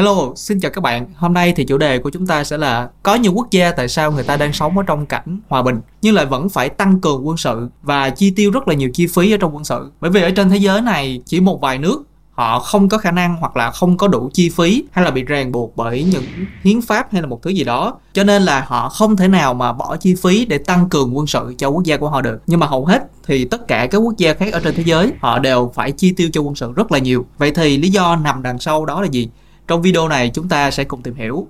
Hello, xin chào các bạn. Hôm nay thì chủ đề của chúng ta sẽ là có nhiều quốc gia tại sao người ta đang sống ở trong cảnh hòa bình nhưng lại vẫn phải tăng cường quân sự và chi tiêu rất là nhiều chi phí ở trong quân sự. Bởi vì ở trên thế giới này chỉ một vài nước họ không có khả năng hoặc là không có đủ chi phí hay là bị ràng buộc bởi những hiến pháp hay là một thứ gì đó cho nên là họ không thể nào mà bỏ chi phí để tăng cường quân sự cho quốc gia của họ được nhưng mà hầu hết thì tất cả các quốc gia khác ở trên thế giới họ đều phải chi tiêu cho quân sự rất là nhiều vậy thì lý do nằm đằng sau đó là gì trong video này chúng ta sẽ cùng tìm hiểu.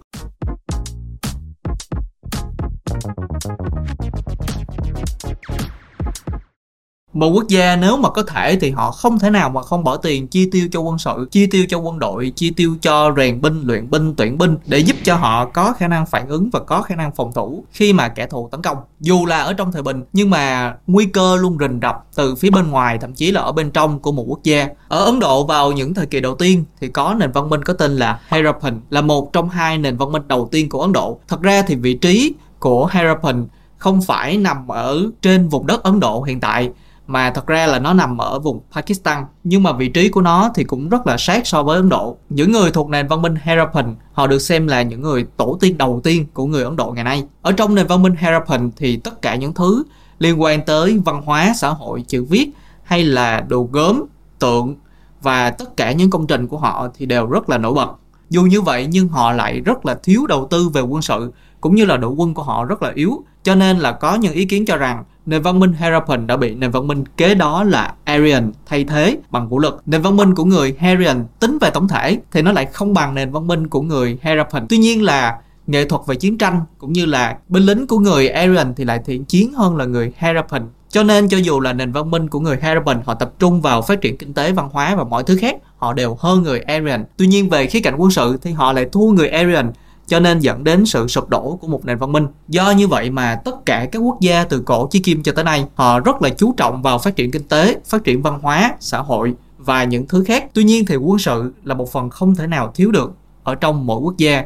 Một quốc gia nếu mà có thể thì họ không thể nào mà không bỏ tiền chi tiêu cho quân sự, chi tiêu cho quân đội, chi tiêu cho rèn binh, luyện binh, tuyển binh để giúp cho họ có khả năng phản ứng và có khả năng phòng thủ khi mà kẻ thù tấn công. Dù là ở trong thời bình, nhưng mà nguy cơ luôn rình rập từ phía bên ngoài, thậm chí là ở bên trong của một quốc gia. Ở ấn độ vào những thời kỳ đầu tiên thì có nền văn minh có tên là harappan, là một trong hai nền văn minh đầu tiên của ấn độ. Thật ra thì vị trí của harappan không phải nằm ở trên vùng đất ấn độ hiện tại mà thật ra là nó nằm ở vùng Pakistan nhưng mà vị trí của nó thì cũng rất là sát so với Ấn Độ. Những người thuộc nền văn minh Harappan họ được xem là những người tổ tiên đầu tiên của người Ấn Độ ngày nay. Ở trong nền văn minh Harappan thì tất cả những thứ liên quan tới văn hóa, xã hội, chữ viết hay là đồ gốm, tượng và tất cả những công trình của họ thì đều rất là nổi bật. Dù như vậy nhưng họ lại rất là thiếu đầu tư về quân sự cũng như là đội quân của họ rất là yếu cho nên là có những ý kiến cho rằng nền văn minh Harappan đã bị nền văn minh kế đó là Aryan thay thế bằng vũ lực. Nền văn minh của người Aryan tính về tổng thể thì nó lại không bằng nền văn minh của người Harappan. Tuy nhiên là nghệ thuật về chiến tranh cũng như là binh lính của người Aryan thì lại thiện chiến hơn là người Harappan. Cho nên cho dù là nền văn minh của người Harappan họ tập trung vào phát triển kinh tế, văn hóa và mọi thứ khác, họ đều hơn người Aryan. Tuy nhiên về khía cạnh quân sự thì họ lại thua người Aryan cho nên dẫn đến sự sụp đổ của một nền văn minh. Do như vậy mà tất cả các quốc gia từ cổ chí kim cho tới nay, họ rất là chú trọng vào phát triển kinh tế, phát triển văn hóa, xã hội và những thứ khác. Tuy nhiên thì quân sự là một phần không thể nào thiếu được ở trong mỗi quốc gia.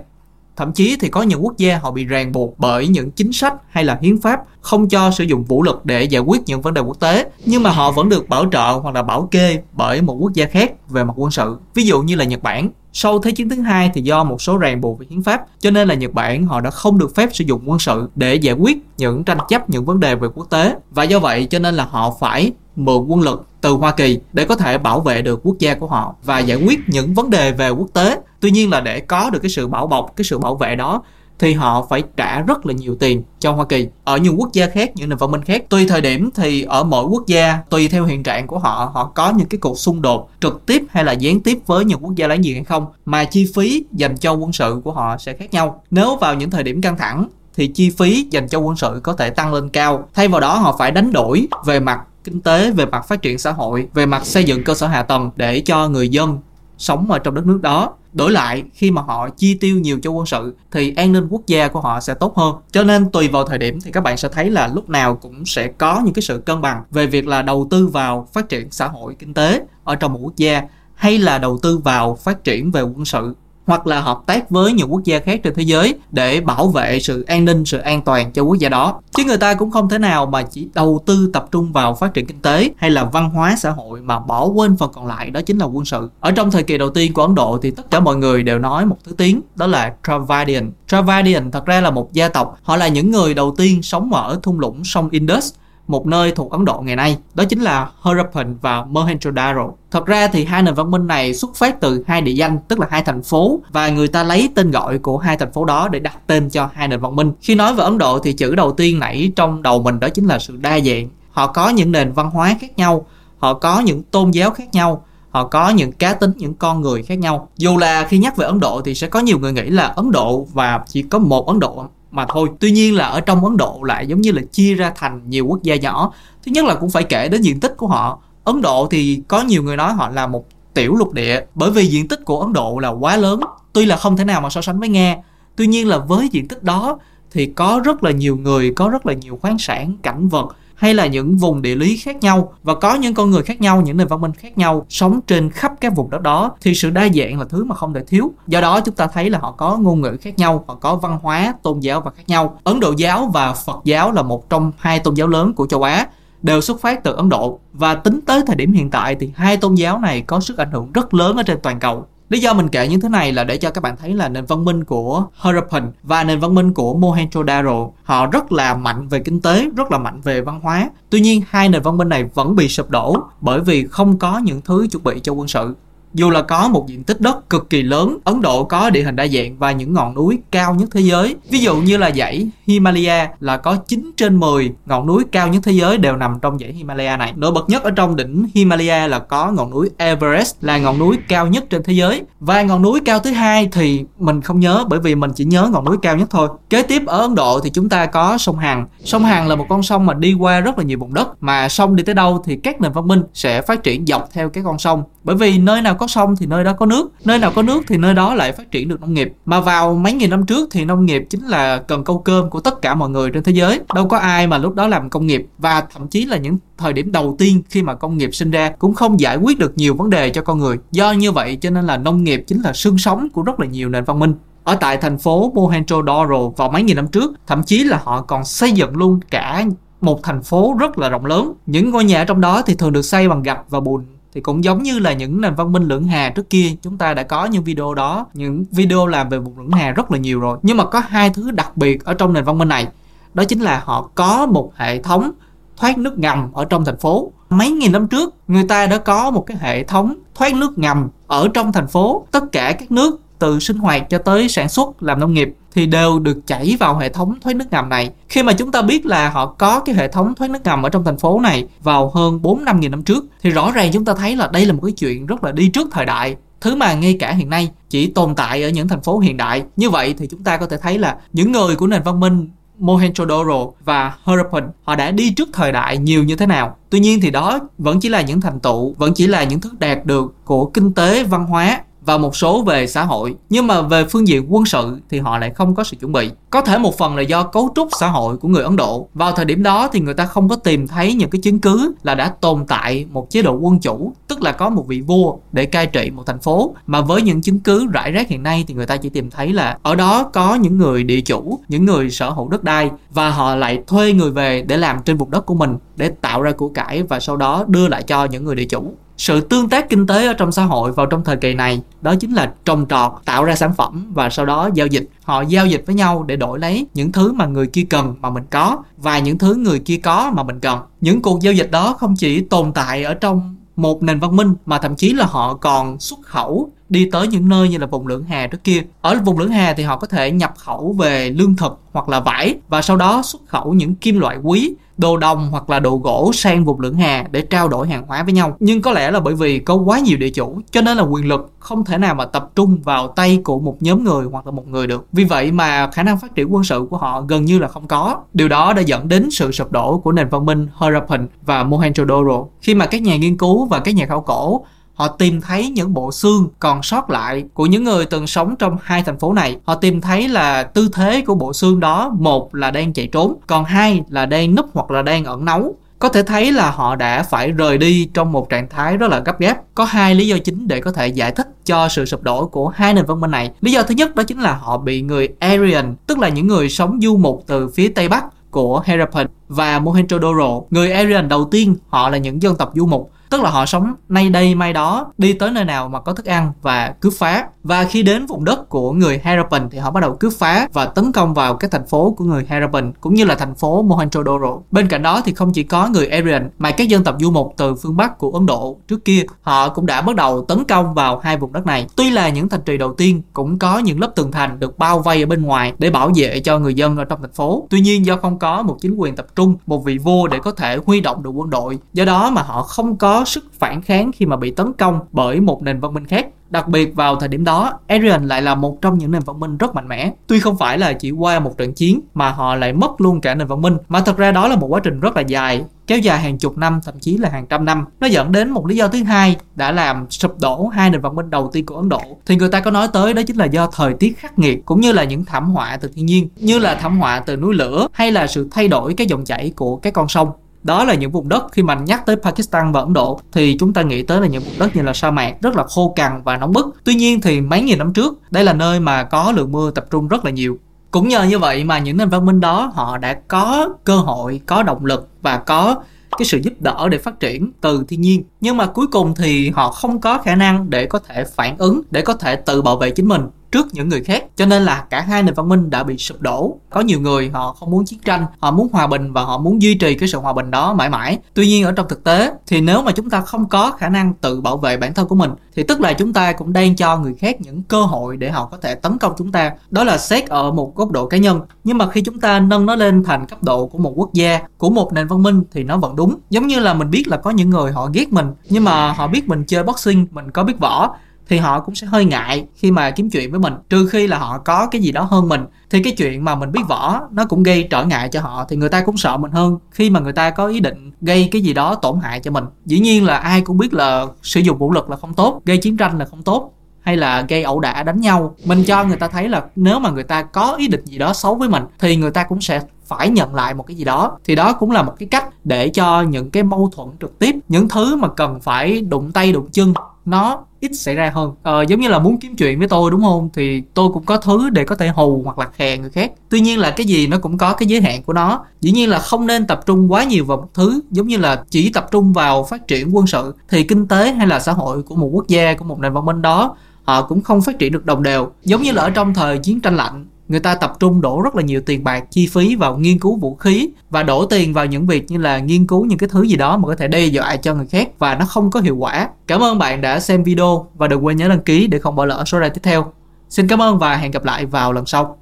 Thậm chí thì có những quốc gia họ bị ràng buộc bởi những chính sách hay là hiến pháp không cho sử dụng vũ lực để giải quyết những vấn đề quốc tế, nhưng mà họ vẫn được bảo trợ hoặc là bảo kê bởi một quốc gia khác về mặt quân sự. Ví dụ như là Nhật Bản, sau Thế chiến thứ hai thì do một số ràng buộc về hiến pháp cho nên là Nhật Bản họ đã không được phép sử dụng quân sự để giải quyết những tranh chấp những vấn đề về quốc tế và do vậy cho nên là họ phải mượn quân lực từ Hoa Kỳ để có thể bảo vệ được quốc gia của họ và giải quyết những vấn đề về quốc tế. Tuy nhiên là để có được cái sự bảo bọc, cái sự bảo vệ đó thì họ phải trả rất là nhiều tiền cho Hoa Kỳ. Ở những quốc gia khác, những nền văn minh khác, tùy thời điểm thì ở mỗi quốc gia, tùy theo hiện trạng của họ, họ có những cái cuộc xung đột trực tiếp hay là gián tiếp với những quốc gia láng giềng hay không, mà chi phí dành cho quân sự của họ sẽ khác nhau. Nếu vào những thời điểm căng thẳng thì chi phí dành cho quân sự có thể tăng lên cao. Thay vào đó họ phải đánh đổi về mặt kinh tế, về mặt phát triển xã hội, về mặt xây dựng cơ sở hạ tầng để cho người dân sống ở trong đất nước đó. Đổi lại, khi mà họ chi tiêu nhiều cho quân sự, thì an ninh quốc gia của họ sẽ tốt hơn. Cho nên tùy vào thời điểm thì các bạn sẽ thấy là lúc nào cũng sẽ có những cái sự cân bằng về việc là đầu tư vào phát triển xã hội, kinh tế ở trong một quốc gia, hay là đầu tư vào phát triển về quân sự hoặc là hợp tác với những quốc gia khác trên thế giới để bảo vệ sự an ninh, sự an toàn cho quốc gia đó. Chứ người ta cũng không thể nào mà chỉ đầu tư tập trung vào phát triển kinh tế hay là văn hóa xã hội mà bỏ quên phần còn lại đó chính là quân sự. Ở trong thời kỳ đầu tiên của Ấn Độ thì tất cả mọi người đều nói một thứ tiếng đó là Dravidian. Dravidian thật ra là một gia tộc, họ là những người đầu tiên sống ở thung lũng sông Indus một nơi thuộc Ấn Độ ngày nay, đó chính là Harappan và Mohenjo-daro. Thật ra thì hai nền văn minh này xuất phát từ hai địa danh, tức là hai thành phố và người ta lấy tên gọi của hai thành phố đó để đặt tên cho hai nền văn minh. Khi nói về Ấn Độ thì chữ đầu tiên nảy trong đầu mình đó chính là sự đa dạng. Họ có những nền văn hóa khác nhau, họ có những tôn giáo khác nhau, họ có những cá tính những con người khác nhau dù là khi nhắc về ấn độ thì sẽ có nhiều người nghĩ là ấn độ và chỉ có một ấn độ mà thôi. Tuy nhiên là ở trong ấn độ lại giống như là chia ra thành nhiều quốc gia nhỏ. Thứ nhất là cũng phải kể đến diện tích của họ. Ấn độ thì có nhiều người nói họ là một tiểu lục địa. Bởi vì diện tích của ấn độ là quá lớn, tuy là không thể nào mà so sánh với nga. Tuy nhiên là với diện tích đó thì có rất là nhiều người, có rất là nhiều khoáng sản, cảnh vật hay là những vùng địa lý khác nhau và có những con người khác nhau, những nền văn minh khác nhau sống trên khắp các vùng đất đó thì sự đa dạng là thứ mà không thể thiếu. Do đó chúng ta thấy là họ có ngôn ngữ khác nhau, họ có văn hóa, tôn giáo và khác nhau. Ấn độ giáo và phật giáo là một trong hai tôn giáo lớn của châu á, đều xuất phát từ Ấn Độ. Và tính tới thời điểm hiện tại thì hai tôn giáo này có sức ảnh hưởng rất lớn ở trên toàn cầu. Lý do mình kể những thứ này là để cho các bạn thấy là nền văn minh của Harappan và nền văn minh của Mohenjo-daro họ rất là mạnh về kinh tế, rất là mạnh về văn hóa. Tuy nhiên hai nền văn minh này vẫn bị sụp đổ bởi vì không có những thứ chuẩn bị cho quân sự dù là có một diện tích đất cực kỳ lớn, Ấn Độ có địa hình đa dạng và những ngọn núi cao nhất thế giới. Ví dụ như là dãy Himalaya là có 9 trên 10 ngọn núi cao nhất thế giới đều nằm trong dãy Himalaya này. Nổi bật nhất ở trong đỉnh Himalaya là có ngọn núi Everest là ngọn núi cao nhất trên thế giới. Và ngọn núi cao thứ hai thì mình không nhớ bởi vì mình chỉ nhớ ngọn núi cao nhất thôi. Kế tiếp ở Ấn Độ thì chúng ta có sông Hằng. Sông Hằng là một con sông mà đi qua rất là nhiều vùng đất mà sông đi tới đâu thì các nền văn minh sẽ phát triển dọc theo cái con sông. Bởi vì nơi nào có có sông thì nơi đó có nước, nơi nào có nước thì nơi đó lại phát triển được nông nghiệp. Mà vào mấy nghìn năm trước thì nông nghiệp chính là cần câu cơm của tất cả mọi người trên thế giới, đâu có ai mà lúc đó làm công nghiệp. Và thậm chí là những thời điểm đầu tiên khi mà công nghiệp sinh ra cũng không giải quyết được nhiều vấn đề cho con người. Do như vậy cho nên là nông nghiệp chính là xương sống của rất là nhiều nền văn minh. Ở tại thành phố Mohenjo-daro vào mấy nghìn năm trước, thậm chí là họ còn xây dựng luôn cả một thành phố rất là rộng lớn. Những ngôi nhà trong đó thì thường được xây bằng gạch và bùn thì cũng giống như là những nền văn minh lưỡng hà trước kia, chúng ta đã có những video đó. Những video làm về vùng lưỡng hà rất là nhiều rồi. Nhưng mà có hai thứ đặc biệt ở trong nền văn minh này. Đó chính là họ có một hệ thống thoát nước ngầm ở trong thành phố. Mấy nghìn năm trước, người ta đã có một cái hệ thống thoát nước ngầm ở trong thành phố. Tất cả các nước từ sinh hoạt cho tới sản xuất làm nông nghiệp thì đều được chảy vào hệ thống thoát nước ngầm này. Khi mà chúng ta biết là họ có cái hệ thống thoát nước ngầm ở trong thành phố này vào hơn 4 năm nghìn năm trước thì rõ ràng chúng ta thấy là đây là một cái chuyện rất là đi trước thời đại thứ mà ngay cả hiện nay chỉ tồn tại ở những thành phố hiện đại. Như vậy thì chúng ta có thể thấy là những người của nền văn minh Mohenjo-daro và Harappan họ đã đi trước thời đại nhiều như thế nào. Tuy nhiên thì đó vẫn chỉ là những thành tựu, vẫn chỉ là những thứ đạt được của kinh tế, văn hóa và một số về xã hội, nhưng mà về phương diện quân sự thì họ lại không có sự chuẩn bị. Có thể một phần là do cấu trúc xã hội của người ấn độ. Vào thời điểm đó thì người ta không có tìm thấy những cái chứng cứ là đã tồn tại một chế độ quân chủ, tức là có một vị vua để cai trị một thành phố. Mà với những chứng cứ rải rác hiện nay thì người ta chỉ tìm thấy là ở đó có những người địa chủ, những người sở hữu đất đai, và họ lại thuê người về để làm trên vùng đất của mình, để tạo ra của cải và sau đó đưa lại cho những người địa chủ sự tương tác kinh tế ở trong xã hội vào trong thời kỳ này, đó chính là trồng trọt, tạo ra sản phẩm và sau đó giao dịch. Họ giao dịch với nhau để đổi lấy những thứ mà người kia cần mà mình có và những thứ người kia có mà mình cần. Những cuộc giao dịch đó không chỉ tồn tại ở trong một nền văn minh mà thậm chí là họ còn xuất khẩu đi tới những nơi như là vùng lưỡng hà trước kia. Ở vùng lưỡng hà thì họ có thể nhập khẩu về lương thực hoặc là vải và sau đó xuất khẩu những kim loại quý, đồ đồng hoặc là đồ gỗ sang vùng lưỡng hà để trao đổi hàng hóa với nhau. Nhưng có lẽ là bởi vì có quá nhiều địa chủ, cho nên là quyền lực không thể nào mà tập trung vào tay của một nhóm người hoặc là một người được. Vì vậy mà khả năng phát triển quân sự của họ gần như là không có. Điều đó đã dẫn đến sự sụp đổ của nền văn minh Harappan và Mohenjo-daro. Khi mà các nhà nghiên cứu và các nhà khảo cổ họ tìm thấy những bộ xương còn sót lại của những người từng sống trong hai thành phố này. Họ tìm thấy là tư thế của bộ xương đó, một là đang chạy trốn, còn hai là đang núp hoặc là đang ẩn náu. Có thể thấy là họ đã phải rời đi trong một trạng thái rất là gấp gáp. Có hai lý do chính để có thể giải thích cho sự sụp đổ của hai nền văn minh này. Lý do thứ nhất đó chính là họ bị người Aryan, tức là những người sống du mục từ phía tây bắc của Harappan và Mohenjo-daro. Người Aryan đầu tiên họ là những dân tộc du mục tức là họ sống nay đây, mai đó, đi tới nơi nào mà có thức ăn và cướp phá. Và khi đến vùng đất của người Harappan thì họ bắt đầu cướp phá và tấn công vào các thành phố của người Harappan, cũng như là thành phố Mohenjo-daro. Bên cạnh đó thì không chỉ có người Aryan, mà các dân tộc du mục từ phương Bắc của Ấn Độ trước kia, họ cũng đã bắt đầu tấn công vào hai vùng đất này. Tuy là những thành trì đầu tiên, cũng có những lớp tường thành được bao vây ở bên ngoài để bảo vệ cho người dân ở trong thành phố. Tuy nhiên do không có một chính quyền tập trung, một vị vua để có thể huy động được quân đội, do đó mà họ không có sức phản kháng khi mà bị tấn công bởi một nền văn minh khác. Đặc biệt vào thời điểm đó, Aryan lại là một trong những nền văn minh rất mạnh mẽ. Tuy không phải là chỉ qua một trận chiến mà họ lại mất luôn cả nền văn minh, mà thật ra đó là một quá trình rất là dài, kéo dài hàng chục năm, thậm chí là hàng trăm năm. Nó dẫn đến một lý do thứ hai đã làm sụp đổ hai nền văn minh đầu tiên của Ấn Độ. Thì người ta có nói tới đó chính là do thời tiết khắc nghiệt cũng như là những thảm họa từ thiên nhiên, như là thảm họa từ núi lửa hay là sự thay đổi cái dòng chảy của các con sông đó là những vùng đất khi mà nhắc tới Pakistan và Ấn Độ, thì chúng ta nghĩ tới là những vùng đất như là sa mạc, rất là khô cằn và nóng bức. Tuy nhiên thì mấy nghìn năm trước, đây là nơi mà có lượng mưa tập trung rất là nhiều. Cũng nhờ như vậy mà những nền văn minh đó, họ đã có cơ hội, có động lực và có cái sự giúp đỡ để phát triển từ thiên nhiên. Nhưng mà cuối cùng thì họ không có khả năng để có thể phản ứng, để có thể tự bảo vệ chính mình trước những người khác. Cho nên là cả hai nền văn minh đã bị sụp đổ. Có nhiều người họ không muốn chiến tranh, họ muốn hòa bình và họ muốn duy trì cái sự hòa bình đó mãi mãi. Tuy nhiên ở trong thực tế thì nếu mà chúng ta không có khả năng tự bảo vệ bản thân của mình, thì tức là chúng ta cũng đang cho người khác những cơ hội để họ có thể tấn công chúng ta. Đó là xét ở một góc độ cá nhân. Nhưng mà khi chúng ta nâng nó lên thành cấp độ của một quốc gia, của một nền văn minh thì nó vẫn đúng. Giống như là mình biết là có những người họ ghét mình, nhưng mà họ biết mình chơi boxing, mình có biết võ thì họ cũng sẽ hơi ngại khi mà kiếm chuyện với mình. Trừ khi là họ có cái gì đó hơn mình, thì cái chuyện mà mình biết võ nó cũng gây trở ngại cho họ, thì người ta cũng sợ mình hơn khi mà người ta có ý định gây cái gì đó tổn hại cho mình. Dĩ nhiên là ai cũng biết là sử dụng vũ lực là không tốt, gây chiến tranh là không tốt, hay là gây ẩu đả, đánh nhau. Mình cho người ta thấy là nếu mà người ta có ý định gì đó xấu với mình, thì người ta cũng sẽ phải nhận lại một cái gì đó. Thì đó cũng là một cái cách để cho những cái mâu thuẫn trực tiếp, những thứ mà cần phải đụng tay đụng chân, nó ít xảy ra hơn. À, giống như là muốn kiếm chuyện với tôi đúng không? Thì tôi cũng có thứ để có thể hù hoặc là khè người khác. Tuy nhiên là cái gì nó cũng có cái giới hạn của nó. Dĩ nhiên là không nên tập trung quá nhiều vào một thứ giống như là chỉ tập trung vào phát triển quân sự thì kinh tế hay là xã hội của một quốc gia của một nền văn minh đó họ cũng không phát triển được đồng đều. Giống như là ở trong thời chiến tranh lạnh người ta tập trung đổ rất là nhiều tiền bạc, chi phí vào nghiên cứu vũ khí và đổ tiền vào những việc như là nghiên cứu những cái thứ gì đó mà có thể đe dọa cho người khác và nó không có hiệu quả. Cảm ơn bạn đã xem video và đừng quên nhớ đăng ký để không bỏ lỡ số ra tiếp theo. Xin cảm ơn và hẹn gặp lại vào lần sau.